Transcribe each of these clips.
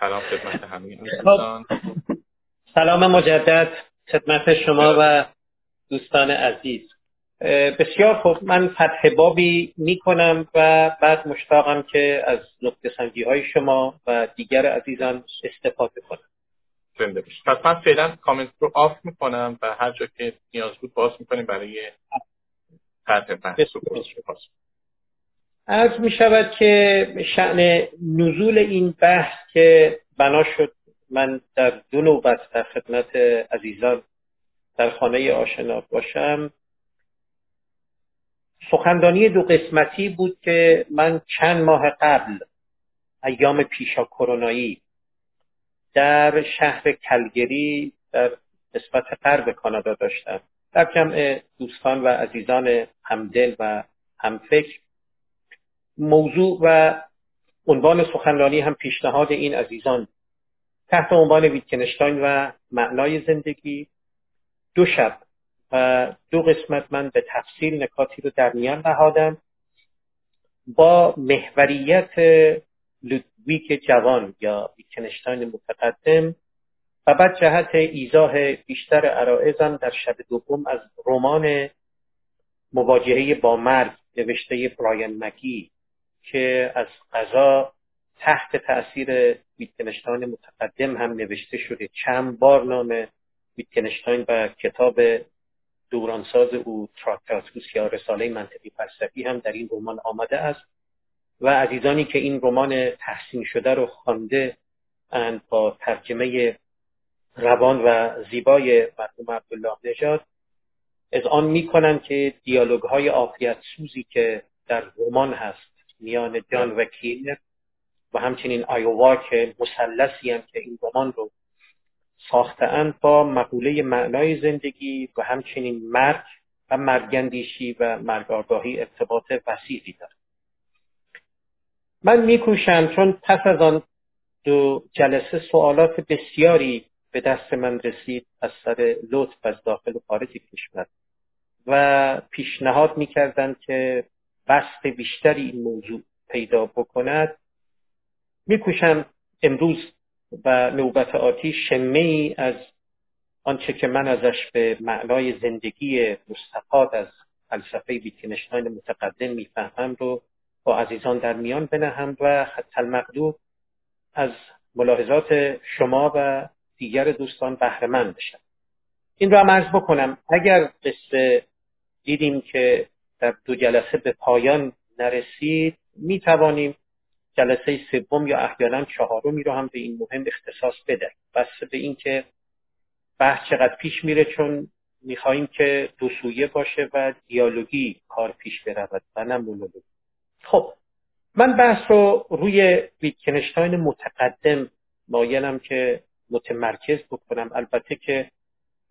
سلام خدمت همه دوستان سلام مجدد خدمت شما و دوستان عزیز. بسیار خوب من فتح بابی می کنم و بعد مشتاقم که از نقطه سنجی های شما و دیگر عزیزان استفاده کنم. زنده پس من فعلا کامنت رو آف می‌کنم و هر جا که نیاز بود باز می‌کنیم برای فتح بحث عرض می شود که شعن نزول این بحث که بنا شد من در دو نوبت در خدمت عزیزان در خانه آشنا باشم. سخندانی دو قسمتی بود که من چند ماه قبل ایام پیشا کرونایی در شهر کلگری در قسمت غرب کانادا داشتم. در جمع دوستان و عزیزان همدل و همفکر موضوع و عنوان سخنرانی هم پیشنهاد این عزیزان. تحت عنوان ویتکنشتاین و معنای زندگی. دو شب و دو قسمت من به تفصیل نکاتی رو در میان نهادم. با محوریت لودویک جوان یا ویتکنشتاین متقدم و بعد جهت ایزاه بیشتر عرائزم در شب دوم از رمان مواجهه با مرگ نوشته براین مگی. که از قضا تحت تاثیر ویتکنشتاین متقدم هم نوشته شده. چند بار نام ویتکنشتاین و کتاب دورانساز او تراکتاتوس یا رساله منطقی فلسفی هم در این رمان آمده است و عزیزانی که این رمان تحسین شده رو خوانده اند با ترجمه روان و زیبای مرحوم عبدالله نژاد از آن می‌کنند که دیالوگ های سوزی که در رمان هست میان جان و کینر و همچنین آیووا که مسلسی هم که این رمان رو ساختهاند با مقوله معنای زندگی و همچنین مرگ و مرگندیشی و مرگارگاهی ارتباط وسیعی دارد. من میکوشم چون پس از آن دو جلسه سوالات بسیاری به دست من رسید از سر لطف از داخل و خارج کشور و پیشنهاد می‌کردند که بست بیشتری این موضوع پیدا بکند. میکوشم امروز و نوبت آتی شمه ای از آنچه که من ازش به معنای زندگی مستفاد از فلسفه ویتکنشتاین متقدم می‌فهمم رو با عزیزان در میان بنهم و خط المقدور از ملاحظات شما و دیگر دوستان بهرهمند بشم. این رو هم عرض بکنم. اگر قصه دیدیم که در دو جلسه به پایان نرسید می توانیم جلسه سوم یا احیانا چهارمی رو هم به این مهم اختصاص بده بس به اینکه بحث چقدر پیش میره چون می‌خواهیم که دو سویه باشه و دیالوگی کار پیش برود و نه مونولوگی خب من بحث رو روی ویتکنشتاین متقدم مایلم که متمرکز بکنم. البته که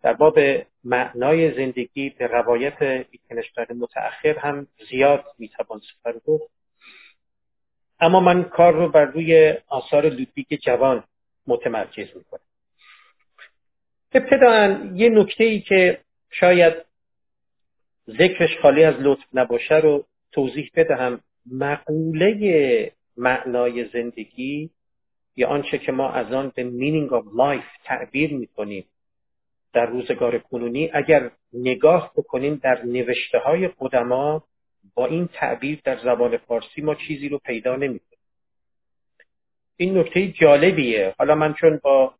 در باب معنای زندگی به روایت ویتکنشتاین متأخر هم زیاد می‌توان سفر گفت. اما من کار رو بر روی آثار لودویگ جوان متمرکز می‌کنم. ابتداعا یه نکته ای که شاید ذکرش خالی از لطف نباشه رو توضیح بدهم. مقوله معنای زندگی یا آنچه که ما از آن به meaning of life تعبیر می‌کنیم. در روزگار کنونی اگر نگاه بکنیم در نوشته های قدما با این تعبیر در زبان فارسی ما چیزی رو پیدا نمی‌کنیم. این نکته جالبیه. حالا من چون با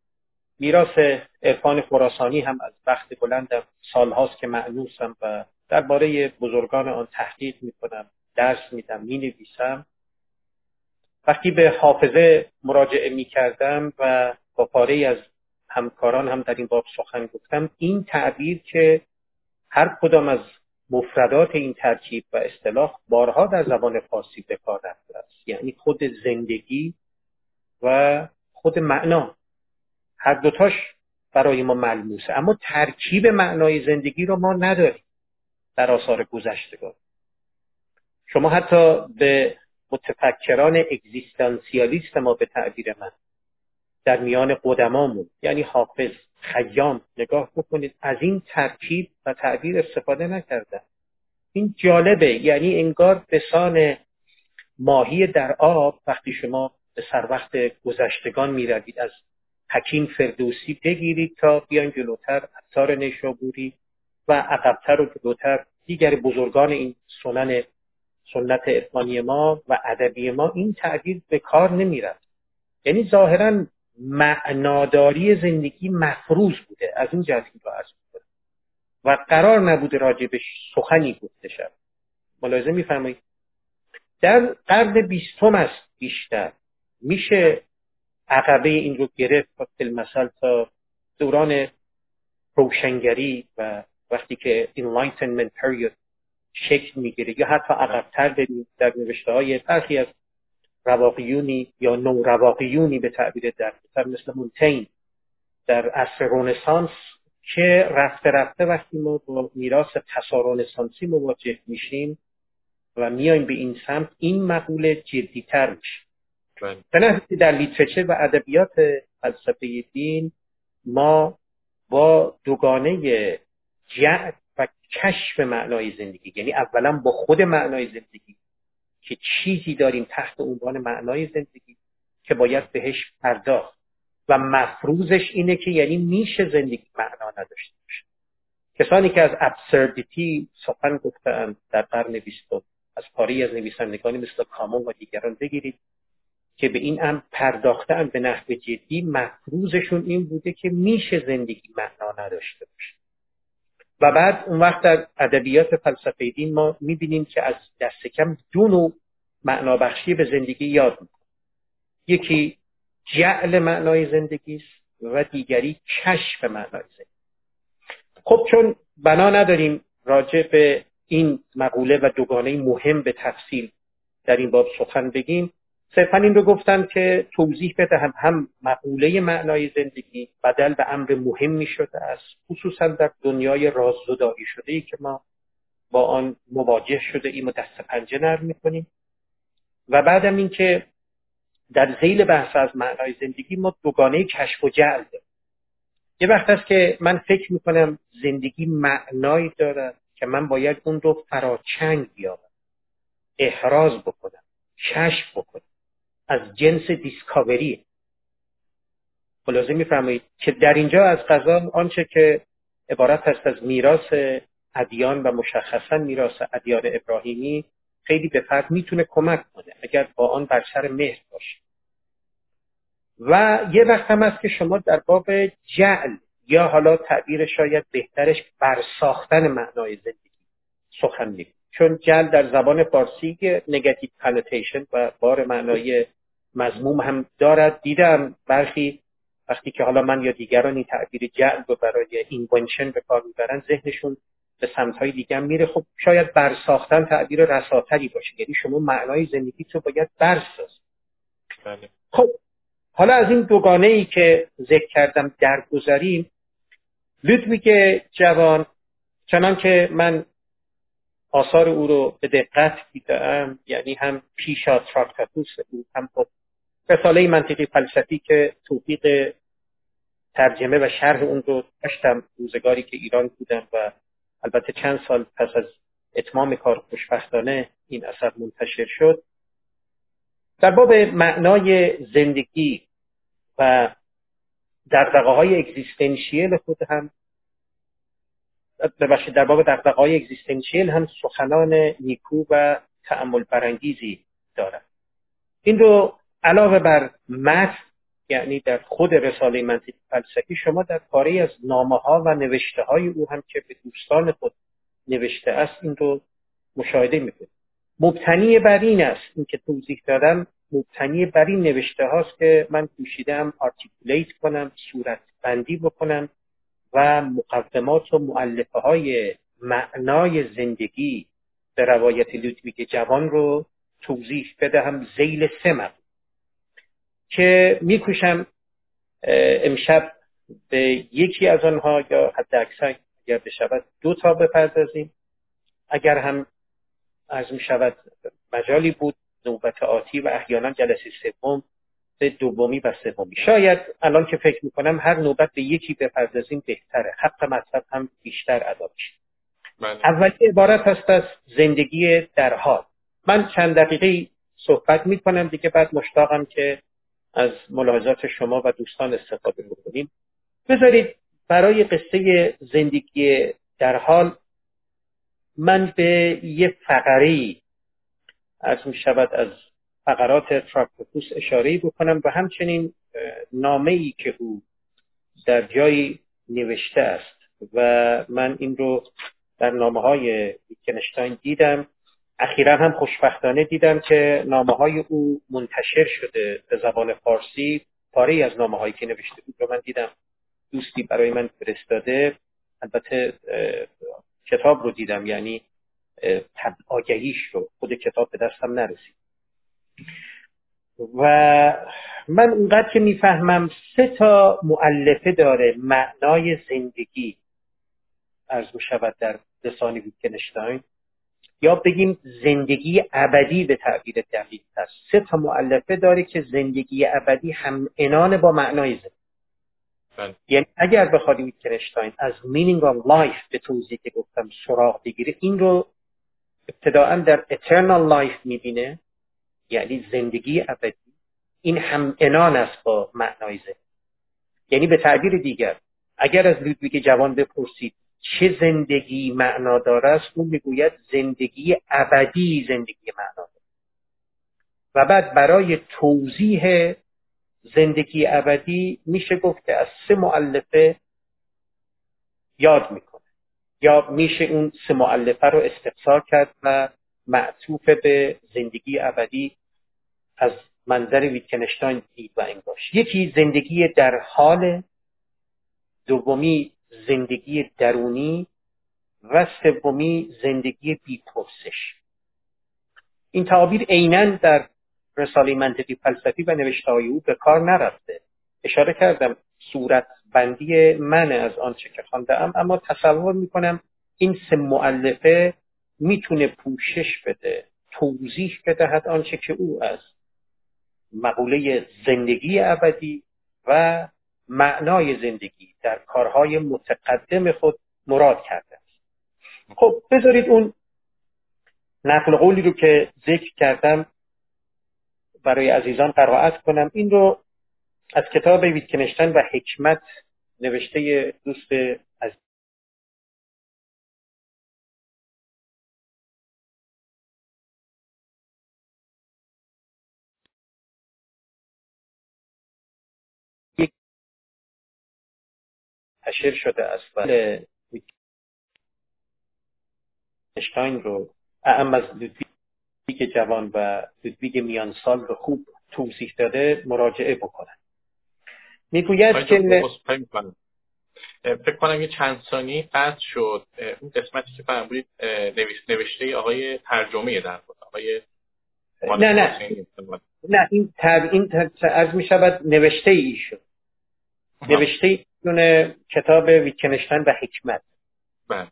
میراث عرفان خراسانی هم از وقت بلندم سالهاست که معنوسم و درباره بزرگان آن تحقیق می‌کنم درس میدم می‌نویسم. وقتی به حافظه مراجعه می‌کردم و با پاره از همکاران هم در این باب سخن گفتم. این تعبیر که هر کدام از مفردات این ترکیب و اصطلاح بارها در زبان فارسی به کار رفته است. یعنی خود زندگی و خود معنا. هر دوتاش برای ما ملموسه. اما ترکیب معنای زندگی رو ما نداریم در آثار گذشتگان. شما حتی به متفکران اگزیستانسیالیست ما به تعبیر من در میان قدمامون یعنی حافظ خیام نگاه بکنید از این ترکیب و تعبیر استفاده نکردن. این جالبه یعنی انگار بسان ماهی در آب وقتی شما به سر وقت گذشتگان می‌روید از حکیم فردوسی بگیرید تا بیان جلوتر اثار نشابوری و عقبتر و جلوتر. دیگر بزرگان این سنن سنت عرفانی ما و ادبی ما این تعبیر به کار نمیرد یعنی ظاهرا معناداری زندگی مفروض بوده. از این جهت رو عرض و قرار نبوده راجبش سخنی گفته شد ملاحظه میفرمایید؟ در قرن بیستم است بیشتر میشه عقبه این رو گرفت مثل تا دوران روشنگری و وقتی که enlightenment period شکل می‌گیره. یا حتی عقبتر بریم در نوشته های برخی از رواقیونی یا نو رواقیونی به تعبیر در مثل مونتین در عصر رونسانس که رفته رفته وقتی ما با میراث تسارونسانسی مواجه میشیم و میایم به این سمت این مقوله جدیتر میشه بله. به در لیترچر و ادبیات فلسفه دین ما با دوگانه جعل و کشف معنای زندگی یعنی اولا با خود معنای زندگی که چیزی داریم تحت عنوان معنای زندگی که باید بهش پرداخت. و مفروضش اینه که یعنی میشه زندگی معنا نداشته باشه. کسانی که از ابسردیتی سخن گفتن در قرن بیستم از پاری از نویسندگانی مثل کامون و دیگران بگیرید که به این هم پرداختن به نحو جدی. مفروضشون این بوده که میشه زندگی معنا نداشته باشه. و بعد اون وقت در ادبیات فلسفه دین ما می‌بینیم که از دست کم دو نوع معنابخشی به زندگی یاد می‌کنیم. یکی جعل معنای زندگی است و دیگری کشف معنای زندگی. خب چون بنا نداریم راجع به این مقوله و دوگانه مهم به تفصیل در این باب سخن بگیم صرفا این رو گفتم که توضیح بدهم هم مقوله معنای زندگی بدل به امر مهمی شده است. خصوصا در دنیای راززدایی شده ای که ما با آن مواجه شده ایم و دست پنجه نرم می‌کنیم و بعدم اینکه در زیل بحث از معنای زندگی ما دوگانه کشف و جعل داریم. یه وقت است که من فکر می‌کنم زندگی معنایی دارد که من باید اون رو فراچنگ بیارم احراز بکنم. کشف بکنم. از جنس دیسکاوری. خلاصه میفرمایید که در اینجا از قضا آنچه که عبارت هست از میراث ادیان و مشخصا میراث ادیان ابراهیمی خیلی به فرد می‌تونه کمک کنه اگر با آن بر سر مهر باشه. و یه وقت هم است که شما در باب جعل یا حالا تعبیر شاید بهترش برساختن معنای زندگی سخن میگید چون جعل در زبان فارسی نگاتیو کانوتیشن و بار معنای مضموم هم دارد. دیدم برخی وقتی که حالا من یا دیگران این تعبیر جعل رو برای invention به کار می‌برن ذهنشون به سمتهای دیگه میره. خب شاید برساختن تعبیر رساتری باشه. یعنی شما معنای زندگی رو باید برساز. بله. خب حالا از این دوگانه ای که ذکر کردم درگذریم لودویگ جوان چنان که من آثار او رو به دقت دیدم یعنی هم پیشا تراکتاتوس او هم رساله منطقی فلسفی که توفیق ترجمه و شرح اون رو داشتم روزگاری که ایران بودم و البته چند سال پس از اتمام کار خوشبختانه این اثر منتشر شد. در باب معنای زندگی و دقدقه های اگزیستنشیل خود هم ببخشید در باب دقدقه های اگزیستنشیل هم سخنان نیکو و تعمل برانگیزی دارد این رو علاوه بر متن یعنی در خود رساله منطقی فلسفی شما در پاره از نامه ها و نوشته های او هم که به دوستان خود نوشته است این رو مشاهده می‌کنید. مبتنی بر این است این که توضیح دادم مبتنی بر این نوشته هاست که من کوشیدم آرتیکولیت کنم صورت بندی بکنم و مقدمات و معلفه های معنای زندگی به روایت لودویگ جوان رو توضیح بدهم. زیل سه که میکوشم امشب به یکی از آنها یا حد اکثر اگر بشود دو تا بپردازیم. اگر هم از می شود مجالی بود نوبت آتی و احیانا جلسه سوم به دومی و سومی. شاید الان که فکر می‌کنم هر نوبت به یکی بپردازیم بهتره حق مطلب هم بیشتر ادا بشه بله. اولی عبارت هست از زندگی در حال. من چند دقیقه صحبت می‌کنم دیگه بعد مشتاقم که از ملاحظات شما و دوستان استفاده بکنیم. بذارید برای قصه زندگی در حال من به یه فقره از می شود از فقرات تراکتوپوس اشاره بکنم و همچنین نامه ای که او در جایی نوشته است و من این رو در نامه های دیدم. اخیرا هم خوشبختانه دیدم که نامه های او منتشر شده به زبان فارسی. پاره از نامه هایی که نوشته بود رو من دیدم. دوستی برای من فرستاده. البته کتاب رو دیدم یعنی آگهیش رو. خود کتاب به دستم نرسید. و من اونقدر که می‌فهمم سه تا معلفه داره معنای زندگی. می شود در لسان ویتکنشتاین یا بگیم زندگی ابدی به تعبیر دقیق است سه تا معلفه داره که زندگی ابدی هم انان با معنای زندگی. بله. یعنی اگر بخواد ویتکنشتاین از meaning of life به توضیح که گفتم سراغ بگیره این رو ابتداعا در eternal life می‌بینه یعنی زندگی ابدی. این هم انان است با معنای زندگی. یعنی به تعبیر دیگر اگر از لودویگ جوان بپرسید چه زندگی معنا داره است؟ اون می‌گوید زندگی ابدی زندگی معنا داره. و بعد برای توضیح زندگی ابدی میشه گفت که از سه معلفه یاد می‌کنه. یا میشه اون سه معلفه رو استفسار کرد و معطوف به زندگی ابدی از منظر ویتکنشتاین دید و انگاش یکی زندگی در حال دومی زندگی درونی و سومی زندگی بیپرسش. این تعابیر عینا در رساله منطقی فلسفی و نوشته های او به کار نرفته. اشاره کردم صورت بندی من از آنچه که خوانده ام اما تصور می‌کنم این سه معلفه می‌تونه پوشش بده توضیح بدهد آنچه که او از مقوله زندگی ابدی و معنای زندگی در کارهای متقدم خود مراد کرده است. خب بذارید اون نقل قولی رو که ذکر کردم برای عزیزان قرائت کنم. این رو از کتاب ویتکنشتن و حکمت نوشته دوست منتشر شده است. و اشتاین رو اعم از لودویگ جوان و لودویگ میان سال رو خوب توضیح داده مراجعه بکنن. می‌گوید که فکر کنم یه چند ثانی قطع شد. اون قسمتی که فرمودید نوشته آقای ترجمه در بود آقای نه نه. نه این تر این از می شود نوشته ای شد نوشته دونه کتاب ویکنشتن و حکمت. بله.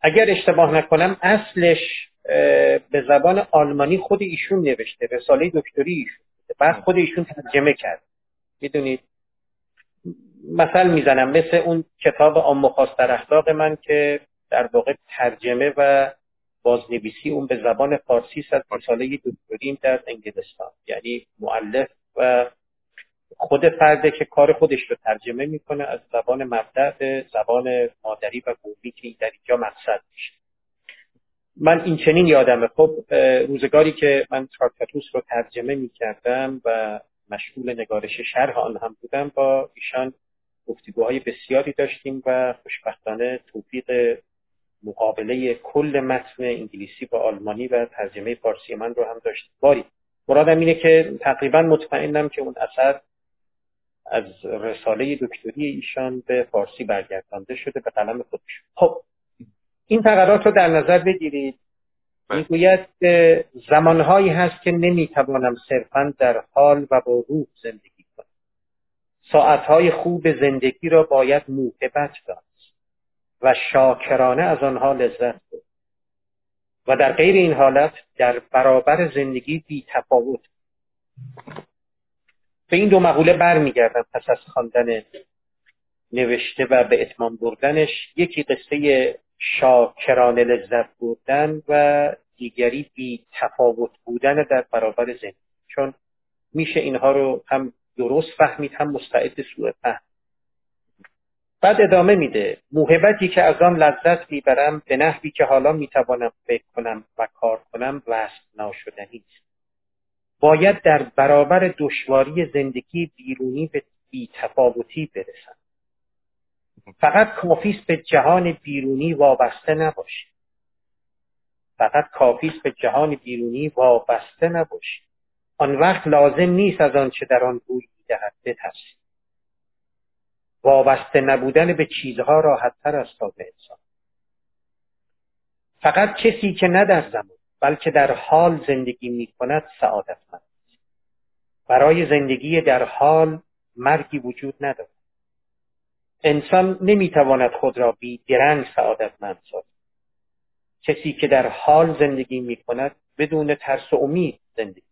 اگر اشتباه نکنم اصلش به زبان آلمانی خود ایشون نوشته رساله دکتری ایشون بعد خود ایشون ترجمه کرد. می‌دونید؟ مثل می‌زنم مثل اون کتاب آم در اخلاق من که در واقع ترجمه و بازنویسی اون به زبان فارسی است رساله دکتریم در انگلستان. یعنی معلف و خود فرده که کار خودش رو ترجمه می‌کنه از زبان مبدع به زبان مادری و قومی که در اینجا مقصد میشه. من این چنین یادمه. خب روزگاری که من تراکتاتوس رو ترجمه می‌کردم و مشغول نگارش شرح آن هم بودم با ایشان گفتگوهای بسیاری داشتیم و خوشبختانه توفیق مقابله کل متن انگلیسی با آلمانی و ترجمه فارسی من رو هم داشتیم. باری مرادم اینه که تقریبا مطمئنم که اون اثر از رساله دکتری ایشان به فارسی برگردانده شده به قلم خودش. خب این فقرات رو در نظر بگیرید. بله. می‌گوید زمانهایی هست که نمی‌توانم صرفا در حال و با روح زندگی کنم. ساعتهای خوب زندگی را باید موهبت دانست و شاکرانه از آنها لذت برد. و در غیر این حالت در برابر زندگی بی تفاوت به این دو مقوله برمیگردم پس از خواندن نوشته و به اتمام بردنش. یکی قصه شاکرانه لذت بردن و دیگری بی تفاوت بودن در برابر زندگی. چون میشه اینها رو هم درست فهمید هم مستعد سوء فهم. بعد ادامه میده. موهبتی که از آن لذت می‌برم به نحوی که حالا می‌توانم فکر کنم و کار کنم وصف ناشدنی است. باید در برابر دشواری زندگی بیرونی به بیتفاوتی برسم فقط کافی به جهان بیرونی وابسته نباشی. فقط کافی به جهان بیرونی وابسته نباشی. آن وقت لازم نیست از آنچه در آن روی می‌دهد بترسی. وابسته نبودن به چیزها راحتتر است تا به انسان. فقط کسی که نه در زمان بلکه در حال زندگی می کند سعادتمند برای زندگی در حال مرگی وجود ندارد. انسان نمی‌تواند خود را بی درنگ سعادتمند سازد. کسی که در حال زندگی می کند بدون ترس و امید زندگی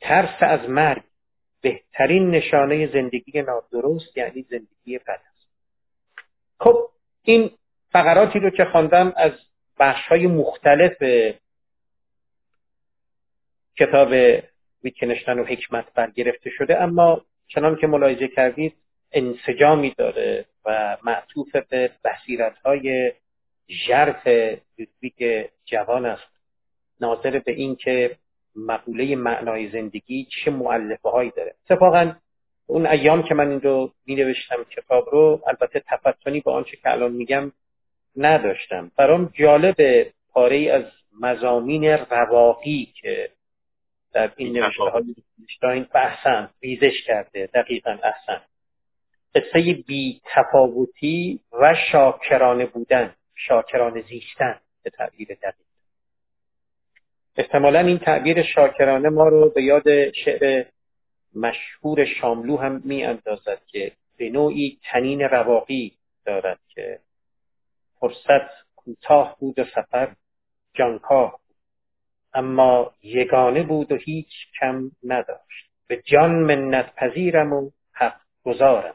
ترس از مرگ بهترین نشانه زندگی نادرست یعنی زندگی بد است. خب این فقراتی رو که خواندم از بخش های مختلف کتاب ویتکنشتن و حکمت برگرفته شده اما چنان که ملاحظه کردید انسجامی داره و معطوف به بحثیرت های ژرف لودویگ جوان است. ناظر به این که مقوله معنای زندگی چه معلفه هایی داره. اتفاقا اون ایام که من این رو می نوشتم کتاب رو البته تفتنی با آنچه که الان میگم نداشتم. برام جالب پاره ای از مزامین رواقی که در این نوشته های بحثن ریزش کرده دقیقا احسن قصه بی تفاوتی و شاکرانه بودن شاکرانه زیستن به تعبیر دقیق. احتمالا این تعبیر شاکرانه ما رو به یاد شعر مشهور شاملو هم می اندازد که به نوعی تنین رواقی دارد که فرصت کوتاه بود و سفر جانکاه. بود اما یگانه بود و هیچ کم نداشت. به جان منت پذیرم و حق گذارم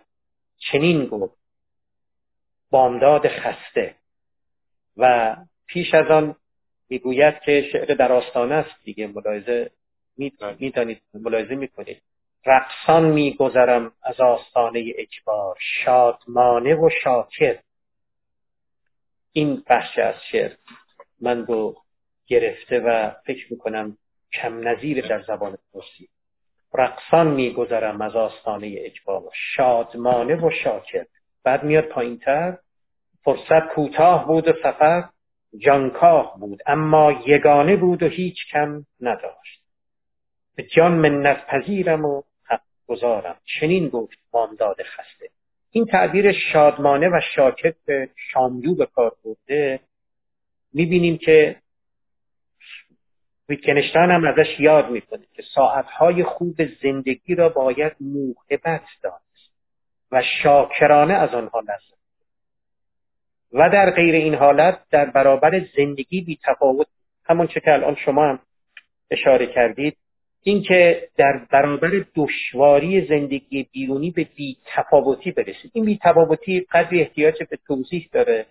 چنین گفت. بامداد خسته. و پیش از آن می‌گوید که شعر در آستانه است دیگه. ملاحظه می‌دانید ملاحظه می‌کنید. رقصان میگذرم از آستانه اجبار. شادمانه و شاکر. این بخش از شعر من رو گرفته و فکر می‌کنم کم نظیر در زبان فارسی. رقصان میگذرم از آستانه اجبار. شادمانه و شاکر. بعد میاد پایین تر فرصت کوتاه بود و سفر. جانکاه بود. اما یگانه بود و هیچ کم نداشت. به جان منت پذیرم و حق گذارم. چنین گفت بامداد خسته. این تعبیر شادمانه و شاکر به شاملو به کار برده می‌بینیم که ویتکنشتان هم ازش یاد می‌کنه که ساعتهای خوب زندگی را باید موهبت دانست و شاکرانه از آنها لذت و در غیر این حالت در برابر زندگی بی تفاوت همون چه که الان شما هم اشاره کردید اینکه در برابر دشواری زندگی بیرونی به بی تفاوتی برسید. این بی تفاوتی قدری احتیاج به توضیح داره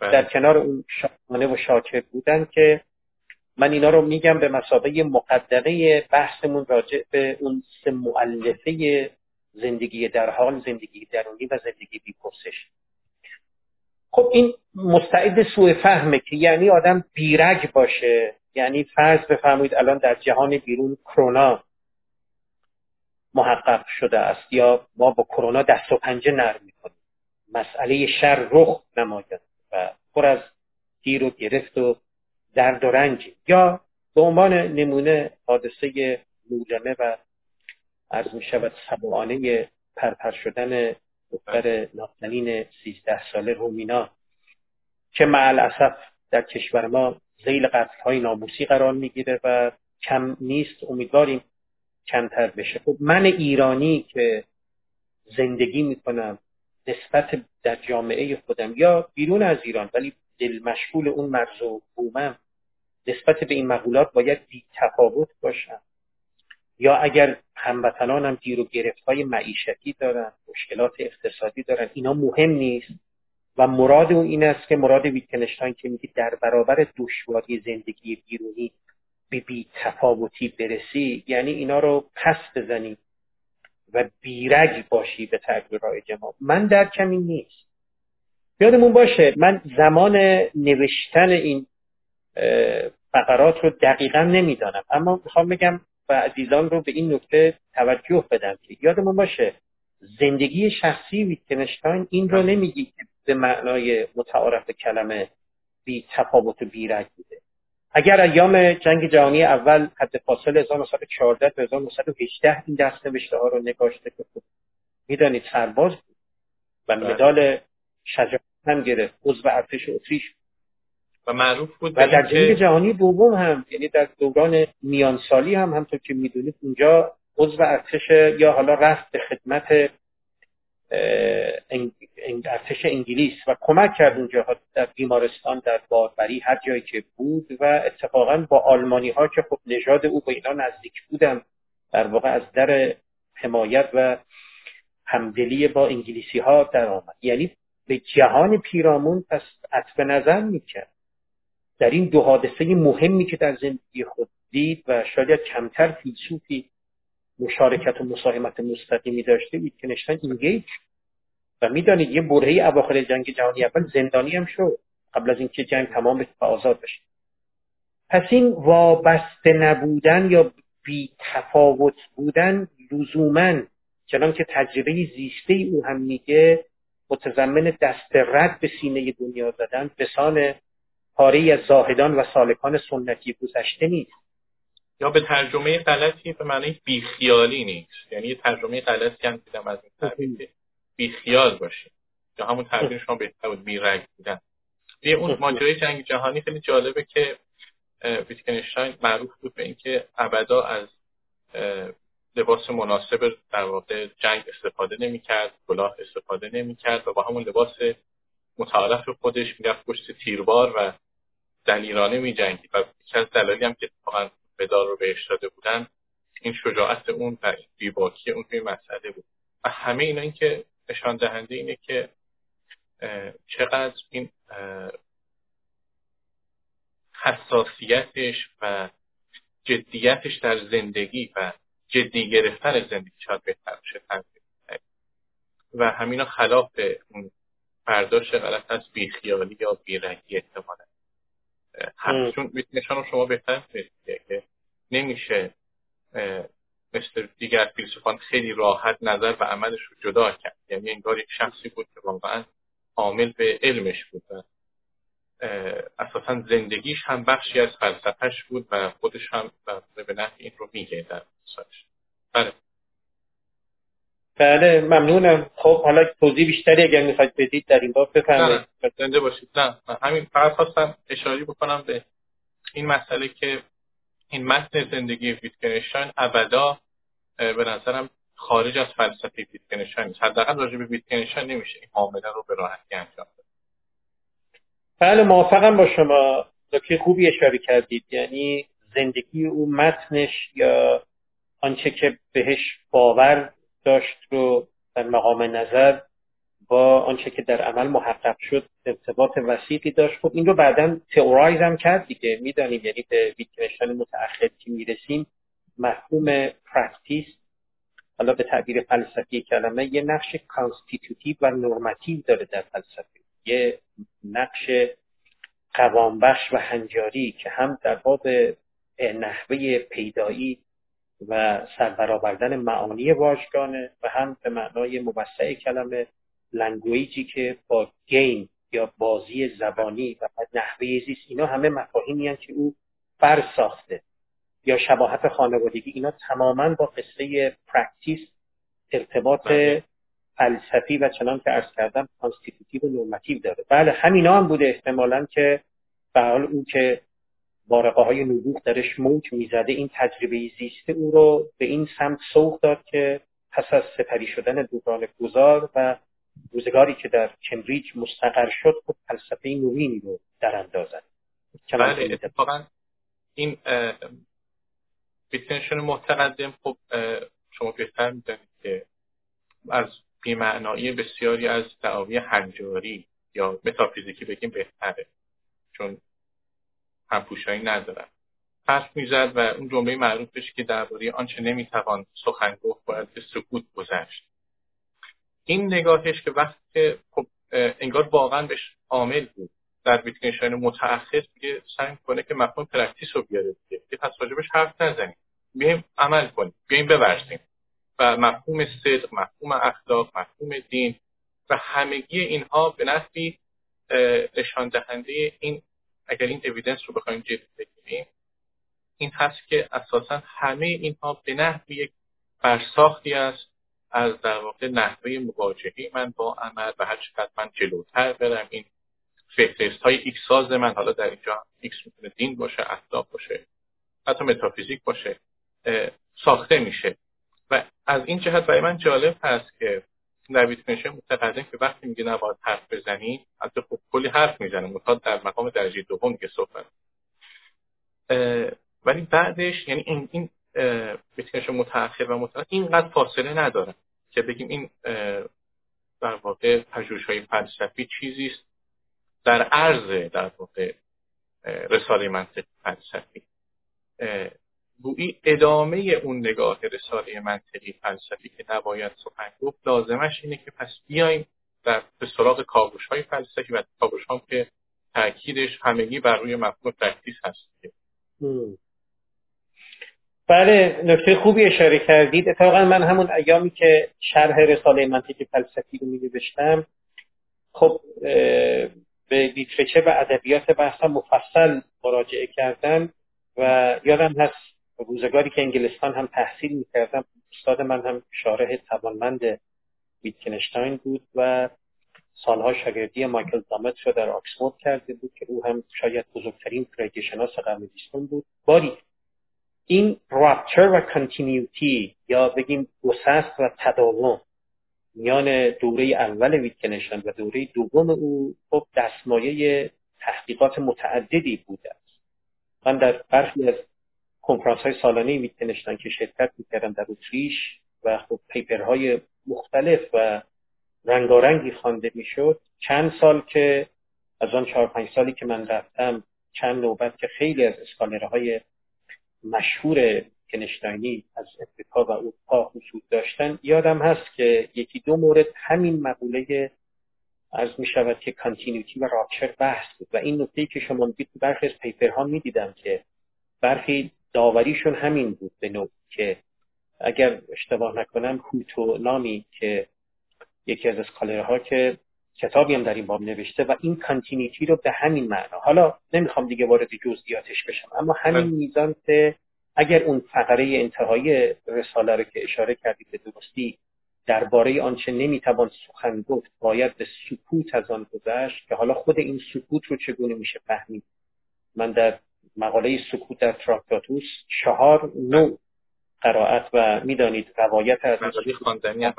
بله. در کنار اون شاکرانه و شاکر بودن که من اینا رو میگم به مسابقه مقدمه بحثمون راجع به اون سه معلفه زندگی در حال زندگی درونی و زندگی بی پرسش. خب این مستعد سوء فهمه که یعنی آدم بیرگ باشه. یعنی فرض بفرمایید الان در جهان بیرون کرونا محقق شده است یا ما با کرونا دست و پنجه نرم می‌کنیم. مسئله شر رخ نماید و پر از گیر و گرفت و درد و رنج. یا به عنوان نمونه حادثه مولمه و عرض می شود سبعانه پرپر شدن دختر نازنین سیزده ساله رومینا که معل در کشور ما زیل قتل های ناموسی قرار می‌گیره و کم نیست امیدواریم کمتر بشه. خب من ایرانی که زندگی می‌کنم نسبت در جامعه خودم یا بیرون از ایران ولی دل مشغول اون مرز و بومم نسبت به این مقولات باید بی تفاوت باشم. یا اگر هموطنانم گیر و گرفت های معیشتی دارن مشکلات اقتصادی دارن اینا مهم نیست. و مراد اون این است که مراد ویتکنشتاین که میگه در برابر دشواری زندگی بیرونی به بی تفاوتی برسی یعنی اینا رو پس بزنی و بیرگ باشی به تعبیر رایج ما من در کمی نیست. یادمون باشه من زمان نوشتن این فقرات رو دقیقا نمی‌دانم. اما می‌خوام بگم و عزیزان رو به این نکته توجه بدم که یادمون باشه زندگی شخصی ویتکنشتاین این رو نمیگی که به معنای متعارف کلمه بی تفاوت و بیرگ بوده. اگر ایام جنگ جهانی اول حد فاصل 1914 تا 1918 این دست نوشته ها رو نگاشته که می‌دانید سرباز بود و بله. مدال شجاعت هم گرفت عضو ارتش اتریش و معروف بود و در جنگ جهانی دوم هم یعنی در دوران میانسالی هم همطور که می‌دونید اونجا عضو ارتش یا حالا رفت به خدمت ارتش انگلیس و کمک کرد اونجا در بیمارستان در باربری هر جایی که بود و اتفاقا با آلمانی ها که خب نژاد او به اینا نزدیک بودن در واقع از در حمایت و همدلی با انگلیسی ها در آمد. یعنی به جهان پیرامون پس عطف نظر می‌کرد. در این دو حادثه مهمی که در زندگی خود دید و شاید کمتر فیلسوفی مشارکت و مساهمت مستقیمی داشته ویتکنشتاین اینگیج و می‌دانید یه برهه اواخر جنگ جهانی اول زندانی هم شد. قبل از اینکه جنگ تمام بشه و آزاد بشه. پس این وابسته نبودن یا بی تفاوت بودن لزوما چنان که تجربه زیسته او هم میگه متضمن دست رد به سینه دنیا زدن به سان پاره از زاهدان و سالکان سنتی گذشته نیست. یا به ترجمه غلطی به معنی بیخیالی نیست. یعنی یه ترجمه غلطی هم دیدم از این بیخیال باشه یا همون تعبیر شما بهتر بود بیرگ بودن. یه اون ماجرای جنگ جهانی خیلی جالبه که ویتکنشتاین معروف بود به اینکه ابدا از لباس مناسب در واقع جنگ استفاده نمی‌کرد کلاه استفاده نمی‌کرد و با همون لباس متعارف خودش می‌رفت پشت تیربار و دلیرانه میجنگید. و یکی از دلایلی هم که اتفاقا مدال رو بهش داده بودن این شجاعت اون و بیباکی اون توی مسئله بود. و همه اینا این که نشان دهنده اینه که چقدر این حساسیتش و جدیتش در زندگی و جدی گرفتن زندگی شاید بهتر بشه و همینا خلاف اون برداشت غلط از بیخیالی یا بیرنگی احتمالا. چون نشان شما بهتر که نمیشه مثل دیگر فیلسوفان خیلی راحت نظر و عملش رو جدا کرد. یعنی انگار یک شخصی بود که واقعا عامل به علمش بود و اساسا زندگیش هم بخشی از فلسفهش بود و خودش هم به نحو این رو میگه در بله. بله ممنونم. خب حالا توضیح بیشتری اگر می‌خواید بدید در این باب بفرمایید. زنده باشید. نه همین فقط خواستم اشاره بکنم به این مسئله که این متن زندگی ویتکنشتاین ابدا به نظرم خارج از فلسفه ویتکنشتاین نیست. حداقل راجع به ویتکنشتاین نمیشه این معامله رو به راحتی انجام بده بله موافقم با شما. که خوبی اشاره کردید. یعنی زندگی او متنش یا آنچه که بهش باور داشت رو در مقام نظر با آنچه که در عمل محقق شد ارتباط وثیقی داشت. خب این رو بعدا theorize هم کرد دیگه. می‌دانیم یعنی به ویتگنشتاین متأخر که می‌رسیم مفهوم practice حالا به تعبیر فلسفی کلمه یه نقش constitutive و normative داره در فلسفه. یه نقش قوامبخش و هنجاری که هم در باب نحوه پیدایی و سربرآوردن معانی واژگانه و هم به معنای موسع کلمه language ی که با game یا بازی زبانی و نحوه زیست اینا همه مفاهیمی که او برساخته یا شباهت خانوادگی اینا تماما با قصه practice ارتباط بله. فلسفی و چنان که عرض کردم constitutive و normative داره بله همینا هم بوده احتمالا که به حال او که بارقه های نبوغ درش موج می‌زده. این تجربه زیسته او رو به این سمت سوق داد که پس از سپری شدن دوران گذار و روزگاری که در کمبریج مستقر شد خود فلسفه نوینی رو در اندازد. بله اتفاقا این ویتگنشتاین متقدم خب شما بهتر می‌دانید که از بیمعنایی بسیاری از دعاوی هنجاری یا متافیزیکی بگیم بهتره. چون همپوشانی ندارن حرف می‌زد و اون جمله معروفش که درباره آنچه نمی‌توان سخن گفت باید به سکوت گذشت. این نگاهش که وقتی خب انگار واقعا بهش عامل بود. در ویتگنشتاین متأخر دیگه سعی کنه که مفهوم practice رو بیاره دیگه. که پس راجبش حرف نزنیم. بیایم عمل کنیم. بیایم بورزیم و مفهوم صدق مفهوم اخلاق مفهوم دین و همگی اینها به نحوی نشان دهنده این اگر این evidence رو بخوایم جدی بگیریم این هست که اساسا همه اینها به نحوی یک برساختی است از در واقع نحوه مواجهه من با عمل و هر چقدر من جلوتر برم. این فهرست های ایکس ساز من حالا در اینجا ایکس می‌تونه دین باشه اخلاق باشه حتی متافیزیک باشه ساخته میشه. و از این جهت برای من جالب هست که نوید میشه متقدم که وقتی میگه نباید حرف بزنی حتی خب کلی حرف می‌زنه مطاد در مقام درجه دوم که صحبت ولی بعدش یعنی این این متأخر و متأخر اینقدر فاصله نداره که بگیم این در واقع پژوهش های فلسفی چیزی است در عرض در واقع رساله منطق فلسفی. گویی ادامه اون نگاه رساله منطقی فلسفی که نباید سخن گفت لازمش اینه که پس بیایم در به سراغ کاوش های فلسفی و کاوش هم که تاکیدش همگی بر روی مفهوم practice هست. بله نکته خوبی اشاره کردید. اتفاقا من همون ایامی که شرح رساله منطقی فلسفی رو می خب به literature و ادبیات بحثا مفصل مراجعه کردم و یادم هست روزگاری که انگلستان هم تحصیل می‌کردم استاد من هم شارح توانمند ویتگنشتاین بود و سالها شاگردی مایکل دامت رو در آکسفورد کرده بود که او هم شاید بزرگترین شناس قرن بیستم بود. باری این rupture و continuity یا بگیم گسست و تداوم میان دوره اول ویتکنشتاین و دوره دوم او خب دستمایه تحقیقات متعددی بوده است. من در برخی از کنفرانس های سالانه که شرکت می‌کردم در اتریش و خب پیپرهای مختلف و رنگارنگی خوانده می‌شد چند سال که از آن چهار پنج سالی که من رفتم چند نوبت که خیلی از اسکالرهای مشهور کنشتاینی از افریقا و اروپا حضور داشتن. یادم هست که یکی دو مورد همین مقوله از می شود که کانتینیوتی و راپچر بحث بود. و این نکته که شما میگید برخی از پیپرها می‌دیدم که برخی داوریشون همین بود به نوع که اگر اشتباه نکنم هوتو نامی که یکی از ها که کتابی هم در این باب نوشته و این کانتینیتی رو به همین معنا حالا نمی‌خوام دیگه وارد جزئیاتش بشم اما همین بله. میزان که اگر اون فقره انتهای رساله رو که اشاره کردید به درستی درباره آنچه نمی‌توان سخن گفت باید به سکوت از آن گذشت که حالا خود این سکوت رو چگونه میشه فهمید من در مقاله سکوت در تراکتاتوس چهار نوع قرائت و می‌دانید روایت از خواندنی هم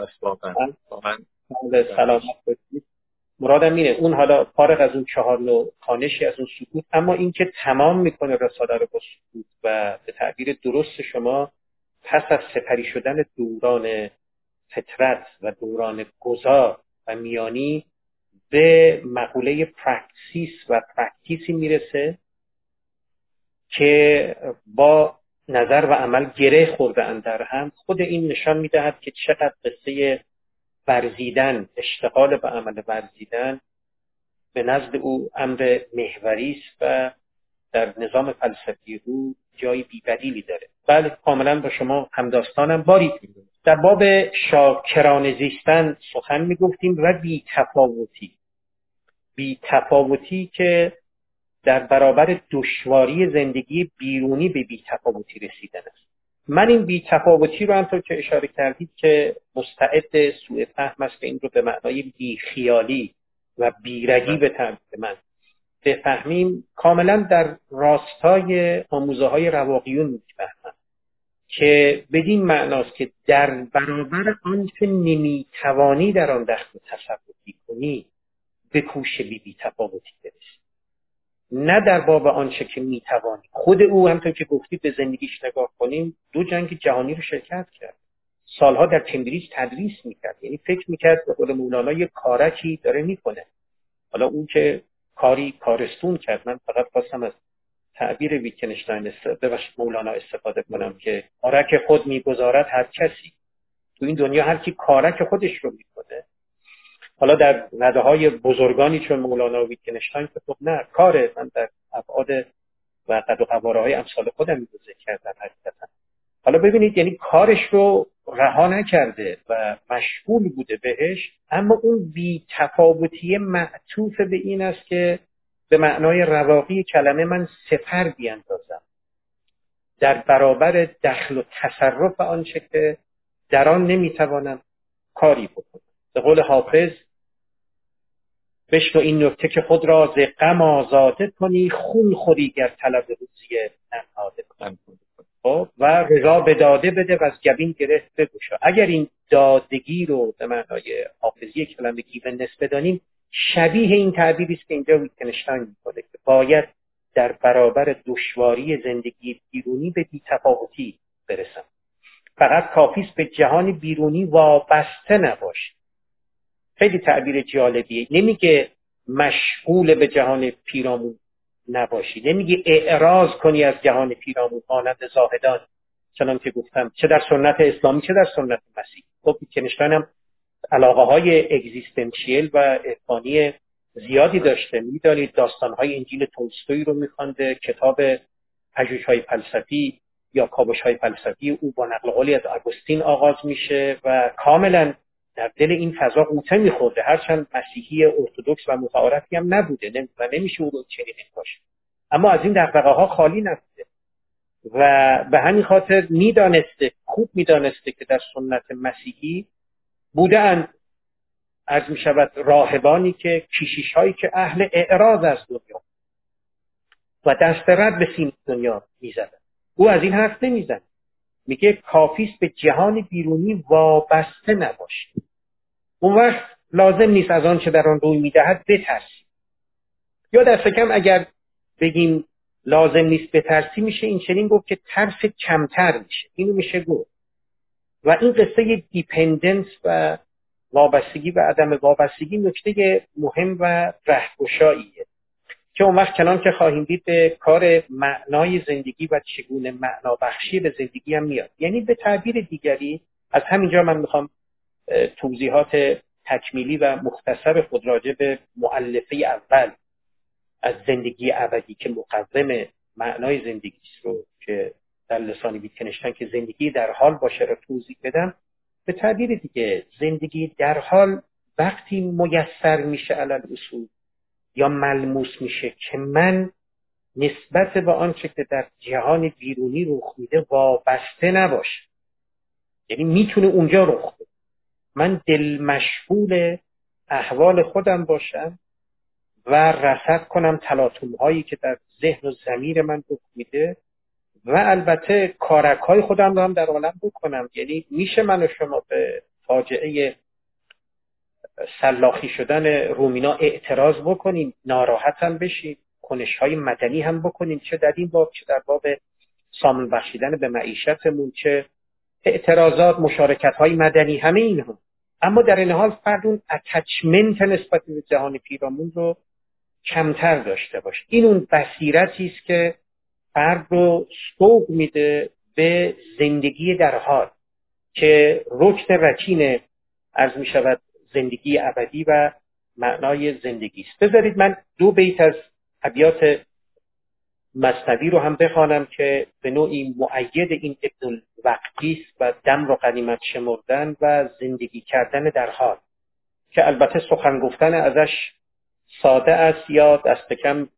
مرادم اینه اون حالا فارغ از اون چهار نوع خانشی از اون سکوت اما اینکه تمام می‌کنه رساله رو با سکوت و به تعبیر درست شما پس از سپری شدن دوران فترت و دوران گذار و میانی به مقوله practice و practice ی می‌رسه. که با نظر و عمل گره خورده در هم خود این نشان می‌دهد که چقدر قصه ورزیدن اشتغال به عمل ورزیدن به نزد او امر محوری است و در نظام فلسفی او جای بیبدیلی داره. بله کاملا با شما همداستانم. باری در باب شاکران زیستن سخن می‌گفتیم و بی تفاوتی بی تفاوتی که در برابر دشواری زندگی بیرونی به بی تفاوتی رسیدن است. من این بی تفاوتی رو همطور که اشاره کردید که مستعد سوء فهم است این رو به معنای بی خیالی و بیرگی به تعبیر من بفهمیم. کاملا در راستای آموزه های رواقیون می‌فهمم که بدین معناست که در برابر آنچه نمی‌توانی در آن دخل تصرفی کنی به کوش بی بی تفاوتی برسی. نه در باب آنچه که می‌توانی خود او همطور که گفتید به زندگیش نگاه کنیم دو جنگ جهانی رو شرکت کرد. سالها در کمبریج تدریس می‌کرد. یعنی فکر می‌کرد به قول مولانا یه کارکی داره می‌کنه. حالا اون که کاری کارستون کرد. من فقط خواستم از تعبیر ویتکنشتاین ببخشید مولانا استفاده کنم که کارک خود می‌گذارد هر کسی. تو این دنیا هر کی کارک خودش رو می‌کنه حالا در رده های بزرگانی چون مولانا و ویتکنشتاین که خب نه کاره. من در ابعاد و قد و قواره های امثال خودم می ذکر کردم حقیقتا. حالا ببینید یعنی کارش رو رها نکرده و مشغول بوده بهش اما اون بی تفاوتی معطوف به این است که به معنای رواقی کلمه من سپر بیاندازم در برابر دخل و تصرف آنچه که در آن نمی‌توانم کاری بکنم. به قول حافظ بشنو این نکته که خود را ز غم آزاده کنی خون خوری گر طلب روزی ننهاده کنی. خب و رضا به داده بده و از گبین گرفت بگوشا. اگر این دادگی رو به معنای حافظی کلمه گیون نسبه دانیم شبیه این تعبیری است که اینجا ویتکنشتاین می‌کنه که باید در برابر دشواری زندگی بیرونی به بیتفاوتی برسم. فقط کافی به جهان بیرونی وابسته نباشید خیلی تعبیر جالبیه. نمیگه مشغول به جهان پیرامون نباشی. نمیگه اعراض کنی از جهان پیرامون مانند زاهدان. چنان که گفتم چه در سنت اسلامی چه در سنت مسیح. خب کنشتان هم علاقه های اگزیستنشیل و عرفانی زیادی داشته. می‌دانید داستان های انجیل تولستوی رو میخوانده کتاب پژوهش های فلسفی یا کابش های فلسفی. او با نقل قولی از آگوستین آغاز میشه و کاملا در دل این فضا قوطه میخورده. هرچند مسیحی ارتودکس و متعارفی هم نبوده و نمیشه او رو چنین باشه اما از این دقدقه ها خالی نبوده. و به همین خاطر می‌دانسته خوب می‌دانسته که در سنت مسیحی بودن از می راهبانی که کشیش هایی که اهل اعراض از دنیا و دست رد به سین دنیا می‌زدن. او از این حرف نمیزن میگه کافیست به جهان بیرونی وابسته نباشید اون وقت لازم نیست از آنچه در آن روی می‌دهد بترسی. یا دست کم اگر بگیم لازم نیست بترسی میشه این چنین گفت که ترس کمتر میشه. اینو میشه گفت. و این قصه دیپندنس و وابستگی و عدم وابستگی نکته مهم و رهگشاییه که اون وقت کنان که خواهیم دید به کار معنای زندگی و چگونه معنا بخشی به زندگی هم میاد. یعنی به تعبیر دیگری از همینجا من می‌خوام توضیحات تکمیلی و مختصر خود راجع به معلفه اول از زندگی ابدی که مقوم معنای زندگی رو که در لسان ویتکنشتن که زندگی در حال باشه رو توضیح بدم به تعبیر دیگه زندگی در حال وقتی میسر میشه علل اصول یا ملموس میشه که من نسبت به آنچه که در جهان بیرونی رخ میده وابسته نباشه. یعنی می‌تونه اونجا رخ بده. من دل مشغول احوال خودم باشم و رسد کنم تلاطم هایی که در ذهن و زمیر من رخ میده و البته کارک های خودم رو هم در عالم بکنم. یعنی میشه من و شما به فاجعه سلاخی شدن رومینا اعتراض بکنیم ناراحت هم بشیم کنش های مدنی هم بکنیم چه در این باب چه در باب سامن بخشیدن به معیشتمون چه اعتراضات مشارکت های مدنی همه اینها. اما در این حال فرد اون اتچمنت نسبت به جهان پیرامون رو کمتر داشته باشه. این اون بصیرتی است که فرد رو سوق میده به زندگی در حال که رکن رکین عرض می شود زندگی ابدی و معنای زندگی است. بذارید من دو بیت از ابیات مصنوی رو هم بخوانم که به نوعی معید این ابن الوقتی است و دم رو قنیمت شمردن و زندگی کردن در حال. که البته سخن گفتن ازش ساده است یا دست کم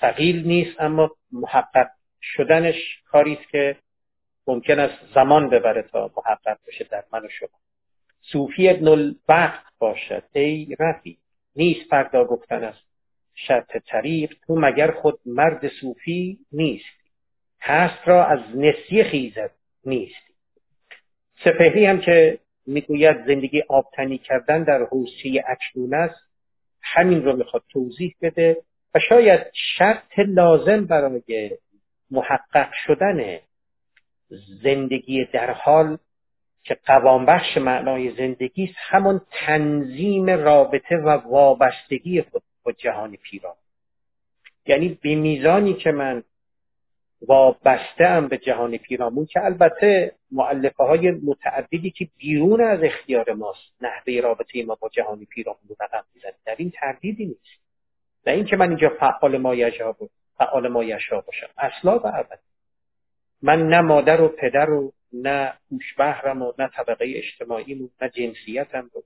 سقیل نیست اما محقق شدنش کاری است که ممکن است زمان ببره تا محقق بشه در من و شما. صوفی ابن الوقت باشد. ای رفی نیست فردا گفتن است. شرط طریق تو مگر خود مرد صوفی نیست هست را از نسیه خیزد نیست سپهری هم که می‌گوید زندگی آبتنی کردن در حوسی اکنون است همین رو می‌خواد توضیح بده و شاید شرط لازم برای محقق شدن زندگی در حال که قوام بخش معنای زندگی است همون تنظیم رابطه و وابستگی خود. با جهان پیرا یعنی به میزانی که من وابسته هم به جهان پیرامون که البته معلفه های متعددی که بیرون از اختیار ماست نحوه رابطه ما با جهان پیرامون رو رقم می‌زنه. در این تردیدی نیست. نه اینکه من اینجا فعال ما یشا فعال ما یشا باشم. اصلا و ابد من نه مادر و پدر و نه هوشبهرم و نه طبقه اجتماعی و نه جنسیتم رو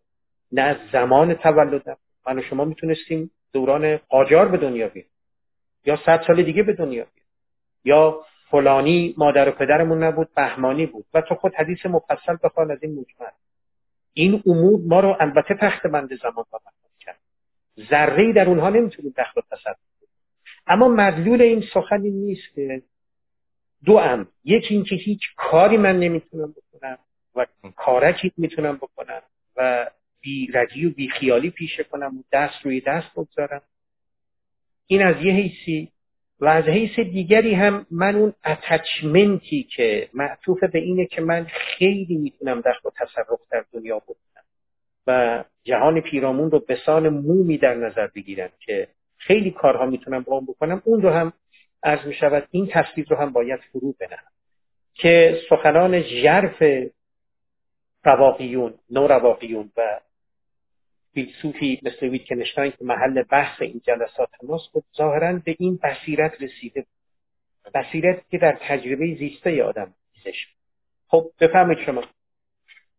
نه زمان تولدم. من و شما می‌تونستیم دوران قاجار به دنیا بیایم یا صد سال دیگه به دنیا بیایم یا فلانی مادر و پدرمون نبود بهمانی بود. و تو خود حدیث مفصل بخوان از این مجمل. این امور ما رو البته تخت بند زمان با کرد. ذره در اونها نمی‌تونیم و تصور اما مدلول این سخن این نیست که دو ام یکی اینکه هیچ کاری من نمی‌تونم بکنم و کارکی می‌تونم بکنم و بیرگی و بیخیالی پیشه کنم و دست روی دست بگذارم. این از یه حیثی و از حیث دیگری هم من اون اتچمنتی که معطوف به اینه که من خیلی می‌تونم دست و تصرف در دنیا بکنم و جهان پیرامون رو به سان مومی در نظر بگیرم که خیلی کارها می‌تونم با بکنم. اون رو هم از می شود این تصویر رو هم باید فرو بنهم که سخنان ژرف رواقیون نو رواقیون و فیلسوفی مثل ویتکنشتاین که محل بحث این جلسات ماست خب ظاهرا به این بصیرت رسیده بصیرت که در تجربه زیسته آدم دیزش خب بفهمید شما.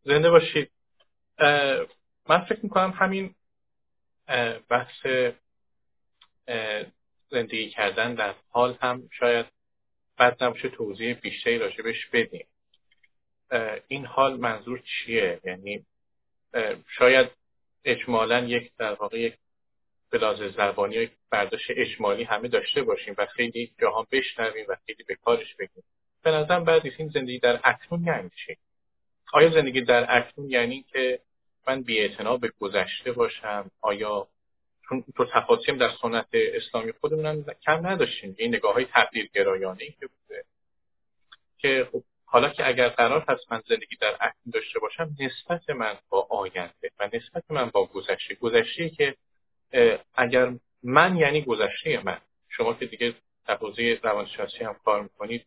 زنده باشید. من فکر می‌کنم همین بحث زندگی کردن در حال هم شاید بد نباشه توضیح بیشتری راجبش بدیم. این حال منظور چیه؟ یعنی شاید اجمالا یک در واقع یک بلاز زبانی و برداشت اجمالی همه داشته باشیم و خیلی جاها بشنویم و خیلی به کارش بگیم. به نظرم بعد این زندگی در اکنون یعنی چی؟ آیا زندگی در اکنون یعنی که من بی به گذشته باشم؟ آیا چون تو تفاصیم در سنت اسلامی خودمون کم نداشتیم؟ این نگاه های تقدیر گرایانه ای که بوده. که خب حالا که اگر قرار هست من زندگی در اکنون داشته باشم نسبت من با آینده و نسبت من با گذشته گذشته که اگر من یعنی گذشته من شما که دیگه در حوزه روانشناسی هم کار می‌کنید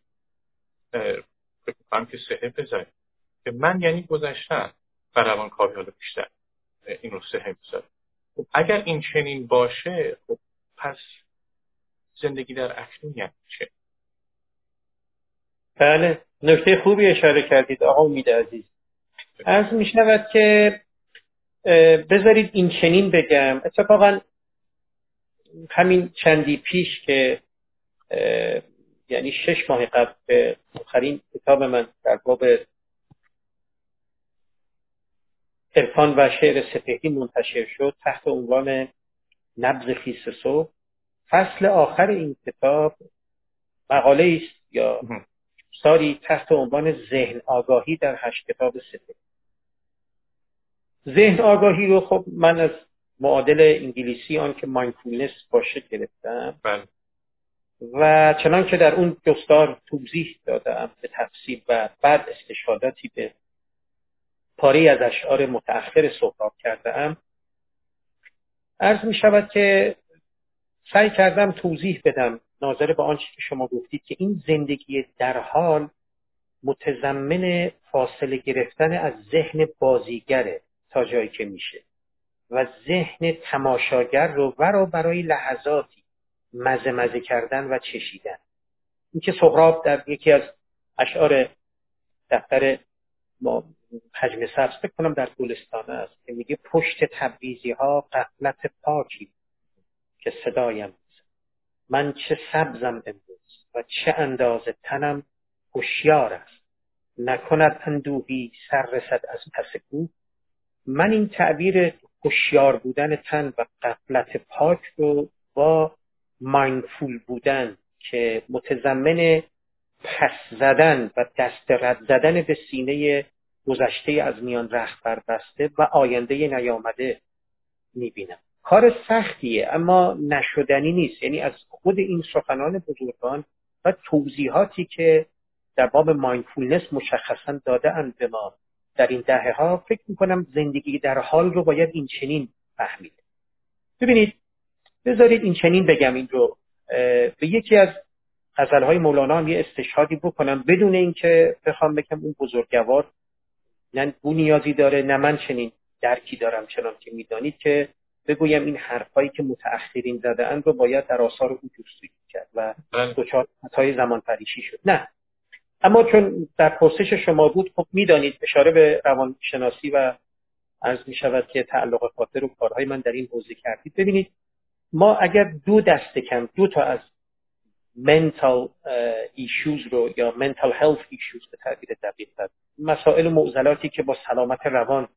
فکر که سهه بذارید که من یعنی گذشتن و روانکاوی حالا بیشتر این رو سهه بذارید خب اگر این چنین باشه خب پس زندگی در اکنون یعنی چه؟ بله. نکته خوبی اشاره کردید آقا امید عزیز. از می شود که بذارید این چنین بگم. اتفاقا همین چندی پیش که یعنی شش ماه قبل به آخرین کتاب من در باب عرفان و شعر سپهری منتشر شد تحت عنوان نبز خیس صبح فصل آخر این کتاب مقاله است یا ساری تحت عنوان ذهن آگاهی در هشت کتاب سپهری ذهن آگاهی رو خب من از معادل انگلیسی آن که مایندفولنس باشه گرفتم بله. و چنان که در اون جستار توضیح دادم به تفصیل و بعد استشهاداتی به پاره از اشعار متأخر سهراب کرده ام عرض می شود که سعی کردم توضیح بدم ناظر به آنچه که شما گفتید که این زندگی در حال متضمن فاصله گرفتن از ذهن بازیگره تا جایی که میشه و ذهن تماشاگر رو ورا برای لحظاتی مزه مزه کردن و چشیدن. اینکه سهراب در یکی از اشعار دفتر حجم سبز فکر کنم در گلستان است که میگه پشت تبریزی ها قفلت پاکی که صدایم من چه سبزم امروز و چه اندازه تنم هوشیار است. نکند اندوهی سر رسد از پس او من این تعبیر هوشیار بودن تن و قفلت پاک رو با مایندفول بودن که متضمن پس زدن و دست رد زدن به سینه گذشته از میان رخت بربسته و آینده نیامده می‌بینم. کار سختیه اما نشدنی نیست. یعنی از خود این سخنان بزرگان و توضیحاتی که در باب مایندفولنس مشخصا داده اند به ما در این دهه ها فکر می‌کنم زندگی در حال رو باید این چنین فهمید. ببینید بذارید این چنین بگم این رو. به یکی از غزلهای مولانا هم یه استشهادی بکنم. بدون اینکه بخوام بگم اون بزرگوار نه او نیازی داره نه من چنین درکی دارم چنان که می‌دانید که بگویم این حرفهایی که متأخرین زده رو باید در آثار او جستجو کرد و بله. دچار خطای زمان پریشی شد. نه. اما چون در پرسش شما بود خب می‌دانید اشاره به روانشناسی و عرض می شود که تعلق خاطر و کارهای من در این حوزه کردید. ببینید ما اگر دو دسته کم دو تا از mental ایشوز رو یا mental health issues به تعبیر دقیق مسائل و معضلاتی که با سلامت روان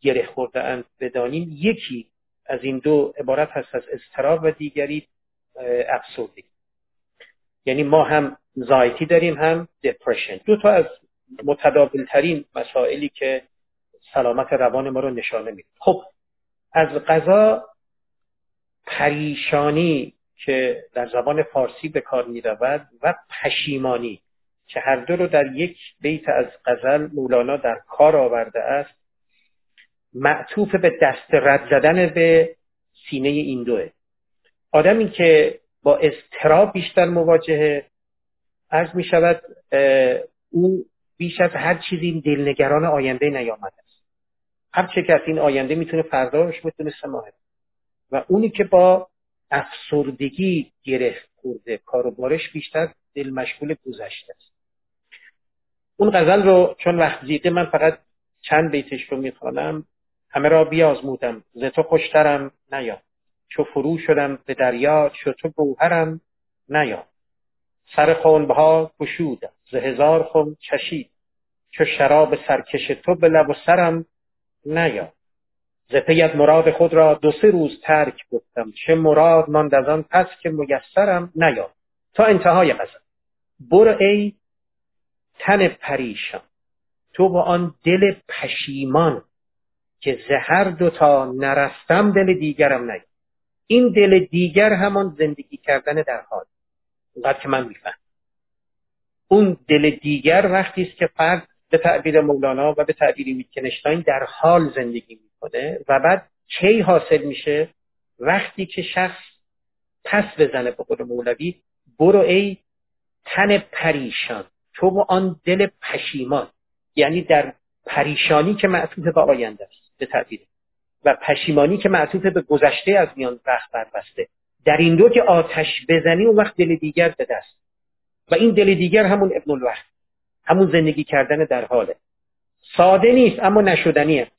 گره خورده اند بدانیم یکی از این دو عبارت هست از اضطراب و دیگری افسردگی. یعنی ما هم زایتی داریم هم دپرشن دو تا از متداول ترین مسائلی که سلامت روان ما رو نشانه میده. خب از غذا پریشانی که در زبان فارسی به کار می رود و پشیمانی که هر دو رو در یک بیت از غزل مولانا در کار آورده است معطوف به دست رد زدن به سینه این دوه. آدمی که با اضطراب بیشتر مواجهه عرض می شود او بیش از هر چیزی دلنگران آینده نیامده است. هر چه که از این آینده می‌تونه فرداش می‌تونه سماهه و اونی که با افسردگی گرفت خورده کار و بارش بیشتر دل مشغول گذشته است. اون غزل رو چون وقت زیده من فقط چند بیتش رو می‌خوانم. همه را بیازمودم ز تو خوشترم نیا چو فرو شدم به دریا چو تو گوهرم نیا سر خونبها گشودم ز هزار خون چشید. چو شراب سرکش تو به لب و سرم نیا ز پیت مراد خود را دو سه روز ترک گفتم چه مراد ماند از آن پس که میسرم نیا تا انتهای قصد برو ای تن پریشان. تو با آن دل پشیمان که زهر دوتا نرستم دل دیگرم نگی این دل دیگر همان زندگی کردن در حال. اونقدر که من میفهم اون دل دیگر وقتی است که فرد به تعبیر مولانا و به تعبیر ویتکنشتاین در حال زندگی می‌کنه و بعد کی حاصل میشه؟ وقتی که شخص پس بزنه به قول مولوی برو ای تن پریشان. تو و آن دل پشیمان. یعنی در پریشانی که معطوف به آینده است. به تعبیر. و پشیمانی که معطوف به گذشته از میان وقت بربسته. در این دو که آتش بزنی اون وقت دل دیگر به دست. و این دل دیگر همون ابن الوقت همون زندگی کردن در حاله. ساده نیست اما نشدنی است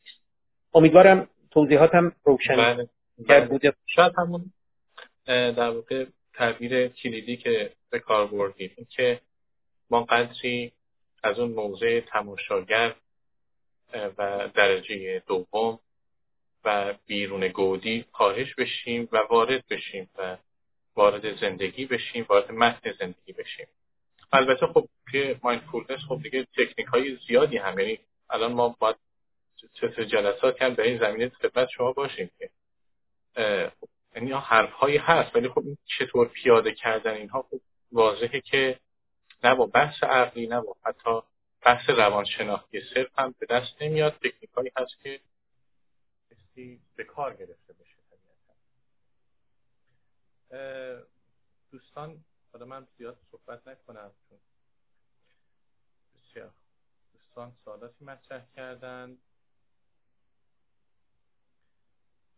امیدوارم توضیحاتم روشن بله. بله. بوده شاید همون در واقع تعبیر کلیدی که به کار بردید که ما قدری از اون موضع تماشاگر و درجه دوم و بیرون گودی کاهش بشیم و وارد بشیم و وارد زندگی بشیم وارد متن زندگی بشیم. البته خب که مایندفولنس خب دیگه تکنیک های زیادی هم یعنی الان ما باید چه جلسات هم در این زمینه خدمت شما باشیم که یعنی حرف هایی هست ولی خب چطور پیاده کردن اینها خب واضحه که نه با بحث عقلی نه با حتی بحث روانشناختی صرف هم به دست نمیاد. تکنیک هایی هست که به کار گرفته بشه دوستان حالا من زیاد صحبت نکنم چون بسیار. دوستان سوالاتی مطرح کردن.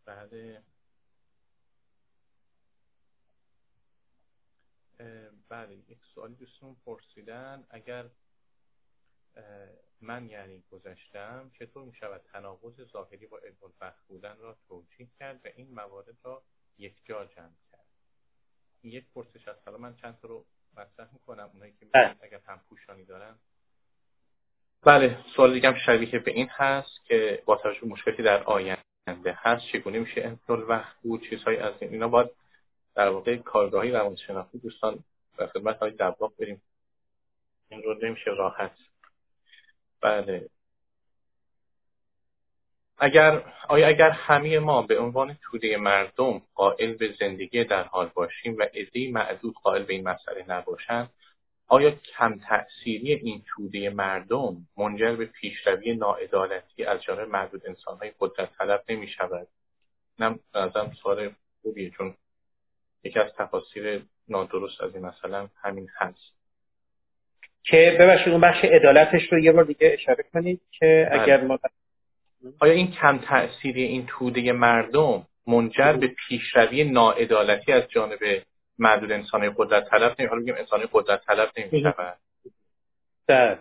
بعد بله یک سوالی دوستون پرسیدن. اگر من یعنی گذشتم چطور می شود تناقض ظاهری با علم بودن را توجیه کرد و این موارد را یک جا جمع کرد؟ یک پرسش از حالا من چند تا رو مطرح می‌کنم. اونایی که بله. اگر هم پوشانی دارن. بله سوال دیگه هم شبیه به این هست که با توجه مشکلی در آینده هست چگونه میشه انتظار وقت بود؟ چیزهایی از این اینا باید در واقع کارگاهی روانشناختی دوستان در خدمت های دباغ بریم. این رو نمیشه راحت بله اگر آیا اگر همه ما به عنوان توده مردم قائل به زندگی در حال باشیم و عدهای معدود قائل به این مسئله نباشند آیا کم تأثیری این توده مردم منجر به پیشروی ناعدالتی از جانب معدود انسانهای قدرت طلب نمی شود؟ نم ازم سوال خوبیه چون یکی از تفاصیل نادرست از این مثلا همین هست که ببخشید اون بخش عدالتش رو یه بار دیگه اشاره کنید که بله. اگر ما آیا این کم تأثیری این توده مردم منجر به پیشروی ناعدالتی از جانب معدود انسان قدرت طلب نمی حالا بگیم انسان قدرت طلب نمی شود بله.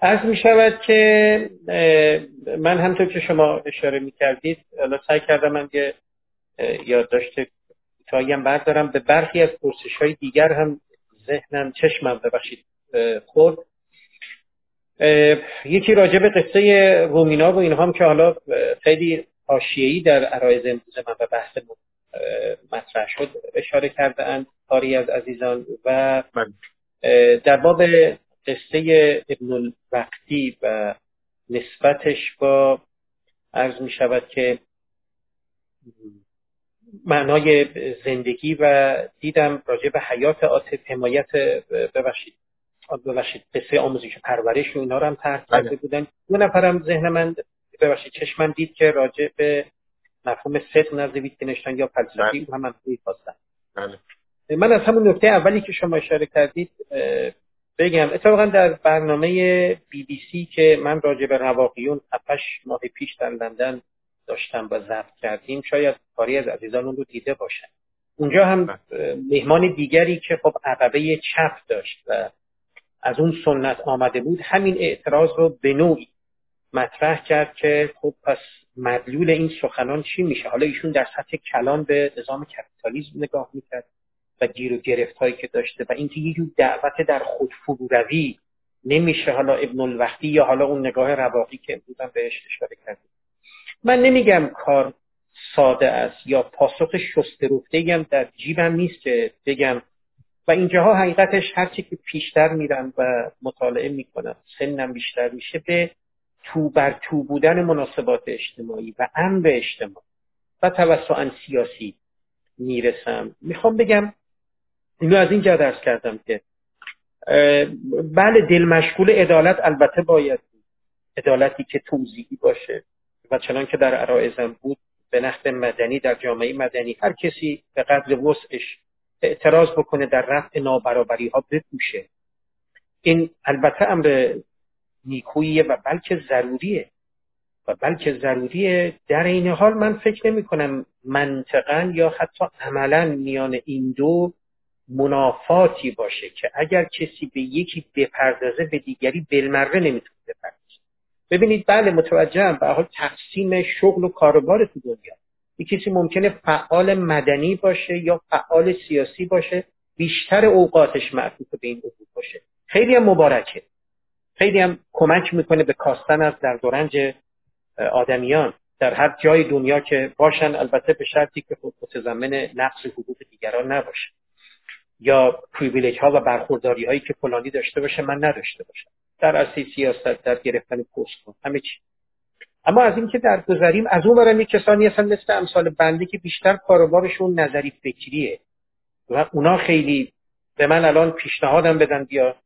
از می شود که من همطور که شما اشاره می کردید سعی کردم من یه یادداشت هم بردارم به برخی از پرسش های دیگر هم ذهنم چشمم ببخشید خود یکی راجع به قصه رومینا و اینها هم که حالا خیلی حاشیه‌ای در عرایز امروز من به بحث مطرح شد اشاره کرده اند کاری از عزیزان و در باب قصه ابن الوقتی و نسبتش با عرض می شود که معنای زندگی و دیدم راجع به حیات عاطف حمایت ببخشید. ببخشید قصه آموزش پرورش و اینا رو هم طرح کرده بله. بودن دو نفرم ذهن من ببخشید چشمم دید که راجع به مفهوم صدق نزد ویتگنشتاین یا فلسفی بله. هم من خواستم بله. من از همون نکته اولی که شما اشاره کردید بگم اتفاقا در برنامه بی بی سی که من راجع به رواقیون 7 ماه پیش در لندن داشتم و ضبط کردیم شاید کاری از عزیزان اون رو دیده باشن اونجا هم مهمان دیگری که خب عقبه چپ داشت و از اون سنت آمده بود همین اعتراض رو به نوعی مطرح کرد که خب پس مدلول این سخنان چی میشه؟ حالا ایشون در سطح کلان به نظام کپیتالیزم نگاه می‌کرد و گیر و گرفت هایی که داشته و اینکه یه جور دعوت در خود روی نمیشه حالا ابن الوقتی یا حالا اون نگاه رواقی که امروز بهش اشاره کردیم. من نمیگم کار ساده است یا پاسخ شسته هم در جیبم نیست که بگم و اینجاها حقیقتش هرچی که پیشتر میرم و مطالعه می‌کنم سنم بیشتر میشه به تو بر تو بودن مناسبات اجتماعی و امر اجتماعی و توسعا سیاسی می‌رسم. می‌خوام بگم اینو از اینجا درس کردم که بله دل مشغول عدالت البته باید عدالتی که توضیحی باشه و چنان که در عرائزم بود به نقد مدنی در جامعه مدنی هر کسی به قدر وسعش اعتراض بکنه در رفع نابرابری ها بپوشه. این البته امر نیکوییه و بلکه ضروریه و بلکه ضروریه در این حال من فکر نمی کنم منطقا یا حتی عملا میان این دو منافاتی باشه که اگر کسی به یکی بپردازه به دیگری بالمره نمی‌تونه بپردازه. ببینید بله متوجهم به حال تقسیم شغل و کاروبار تو دنیا. یک کسی ممکنه فعال مدنی باشه یا فعال سیاسی باشه بیشتر اوقاتش معطوف به این امور باشه. خیلی هم مبارکه. خیلی هم کمک می‌کنه به کاستن از در دورنج آدمیان. در هر جای دنیا که باشن البته به شرطی که خود متضمن نقص حقوق دیگران نباشه. یا پریویلیج ها و برخورداری هایی که فلانی داشته باشه من نداشته باشم. در اصلی سیاست در گرفتن پست همه چی. اما از اینکه در گذریم از اون برم کسانی هستن مثل امثال بنده که بیشتر کاروبارشون نظری فکریه و اونا خیلی به من الان پیشنهادم بدن بیا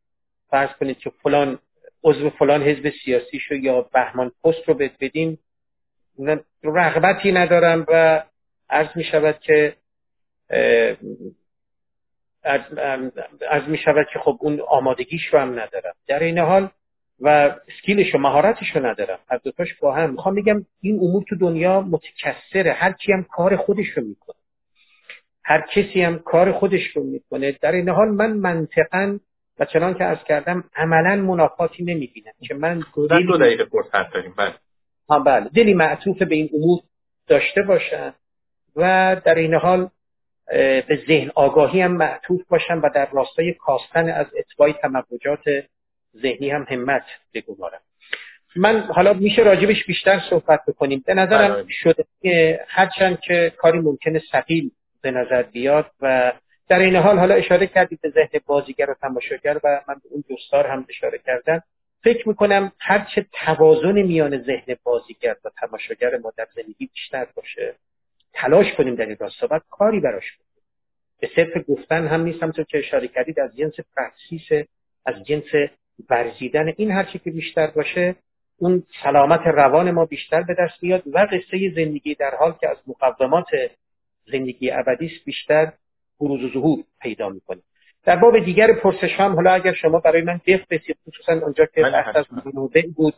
فرض کنید که فلان عضو فلان حزب سیاسی شو یا بهمان پست رو بد بدین. رغبتی ندارم و عرض می شود که از می شود که خب اون آمادگیش رو هم ندارم. در این حال و سکیلش و مهارتش رو ندارم. هر دوتاش با هم. می‌خوام بگم این امور تو دنیا متکثره. هر کی هم کار خودش رو می‌کنه. هر کسی هم کار خودش رو می‌کنه. در این حال من منطقا و چنان که ارز کردم عملا منافاتی نمی‌بینم. که من دل... دو دقیقه فرصت داریم. بله. ها بله. دلی معطوف به این امور داشته باشن و در این حال به ذهن آگاهی هم معطوف باشن و در راستای کاستن از اتباع تموجات ذهنی هم همت بگذارم. من حالا میشه راجبش بیشتر صحبت بکنیم. به نظرم بله. شده که هرچند که کاری ممکنه سقیل به نظر بیاد و در این حال حالا اشاره کردید به ذهن بازیگر و تماشاگر و من به اون دوستار هم اشاره کردن فکر می‌کنم هرچه توازن میان ذهن بازیگر و تماشاگر ما در زندگی بیشتر باشه تلاش کنیم در این راستا باید کاری براش کنیم به صرف گفتن هم نیستم تو که اشاره کردید از جنس پرکسیس از جنس ورزیدن این هرچی که بیشتر باشه اون سلامت روان ما بیشتر به دست میاد و قصه زندگی در حال که از مقدمات زندگی ابدی بیشتر بروز و ظهور پیدا می‌کنه. در باب دیگر پرسش هم حالا اگر شما برای من بفرستید خصوصا اونجا که بحث از بود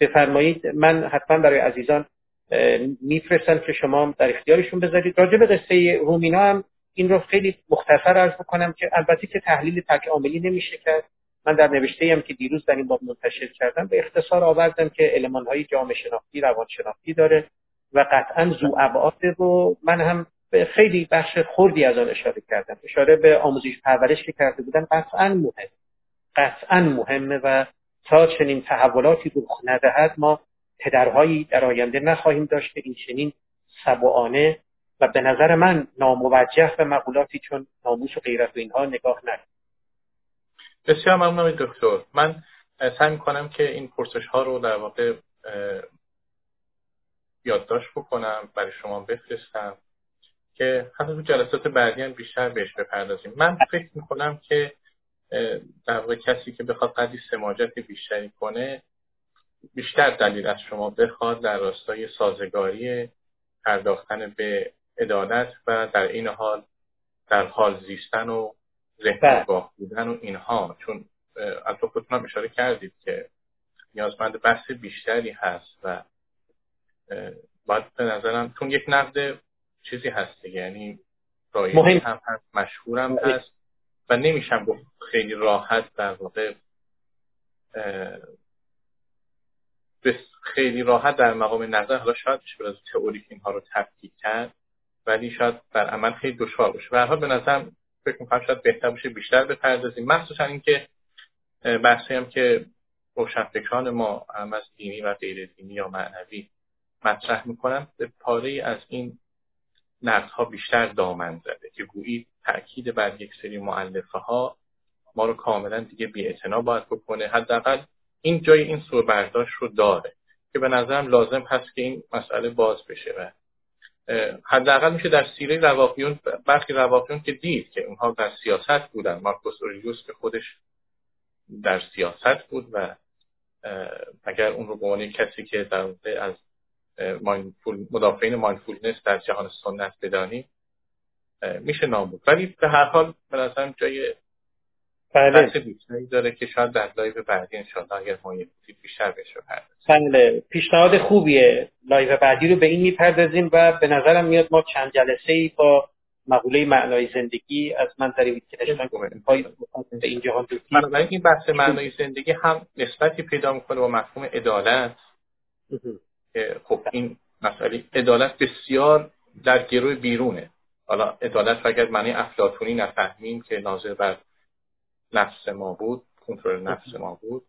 بفرمایید. من حتما برای عزیزان میفرستم که شما در اختیارشون بذارید. راجع به قصه رومینا هم این رو خیلی مختصر عرض بکنم که البته که تحلیل تک عاملی نمیشه کرد. من در نوشته هم که دیروز در این باب منتشر کردم. به اختصار آوردم که علمان های جامعه شناختی روان شناختی داره و قطعا زو ابعاد رو من هم به خیلی بخش خوردی از آن اشاره کردم. اشاره به آموزش پرورش که کرده بودن قطعا مهم قطعا مهمه و تا چنین تحولاتی رخ ندهد ما پدرهایی در آینده نخواهیم داشت که این چنین سبعانه و به نظر من ناموجه به مقولاتی چون ناموس و غیرت و اینها نگاه نکنیم. بسیار ممنون دکتر. من سعی کنم که این پرسش ها رو در واقع یادداشت بکنم برای شما بفرستم که حتی تو جلسات بعدی هم بیشتر بهش بپردازیم. من فکر می‌کنم که در واقع کسی که بخواد قدی سماجت بیشتری کنه بیشتر دلیل از شما بخواد در راستای سازگاری پرداختن به عدالت و در این حال در حال زیستن و ذهن بله. بودن و اینها. چون از خودتون اشاره کردید که نیازمند بحث بیشتری هست و باید به نظرم چون یک نقد چیزی هست یعنی رایجی هم هست مشهورم هست و نمیشم گفت خیلی راحت در واقع خیلی راحت در مقام نظر حالا شاید بشه از تئوریک اینها رو تفکیک کرد ولی شاید در عمل خیلی دشوار باشه. به به نظرم فکر می‌کنم شاید بهتر باشه بیشتر بپردازیم. مخصوصا اینکه بحثی هم که روشنفکران ما هم از دینی و غیر دینی یا معنوی مطرح می‌کنن به پاره از این ها بیشتر دامن زده که گویی تاکید بر یک سری معلفه ها ما رو کاملا دیگه بی باید بکنه. حداقل این جای این سو رو داره که به نظرم لازم هست که این مسئله باز بشه و حداقل میشه در سیره رواقیون برخی رواقیون که دید که اونها در سیاست بودن. مارکوس اوریوس که خودش در سیاست بود و اگر اون رو به عنوان کسی که در از مایندفول مدافعین مایندفولنس در جهان سنت بدانیم میشه نام بود. ولی به هر حال به نظرم جای بله. داره که شاید در live بعدی انشاءالله اگر ما بیشتر بهش بله. پیشنهاد خوبیه. live بعدی رو به این می‌پردازیم و به نظرم میاد ما چند جلسه ای با مقوله معنای زندگی از منظر به این جهان بنابراین این بحث معنای زندگی هم نسبتی پیدا می‌کنه با مفهوم عدالت. خب این مسئله عدالت بسیار در گرو بیرونه. حالا عدالت اگر معنی افلاطونی نفهمیم که ناظر بر نفس ما بود کنترل نفس ما بود.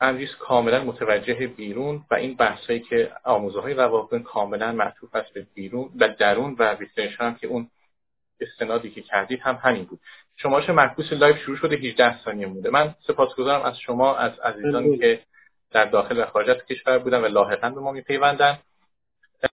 امروز کاملا متوجه بیرون و این بحثایی که آموزه های رواقی کاملا معطوف است به بیرون و درون و ویتگنشتاین هم که اون استنادی که کردید هم همین بود. شمارش معکوس live شروع شده 18 ثانیه مونده. من سپاسگزارم از شما از عزیزانی که در داخل و خارج کشور بودن و لاحقا به ما میپیوندن.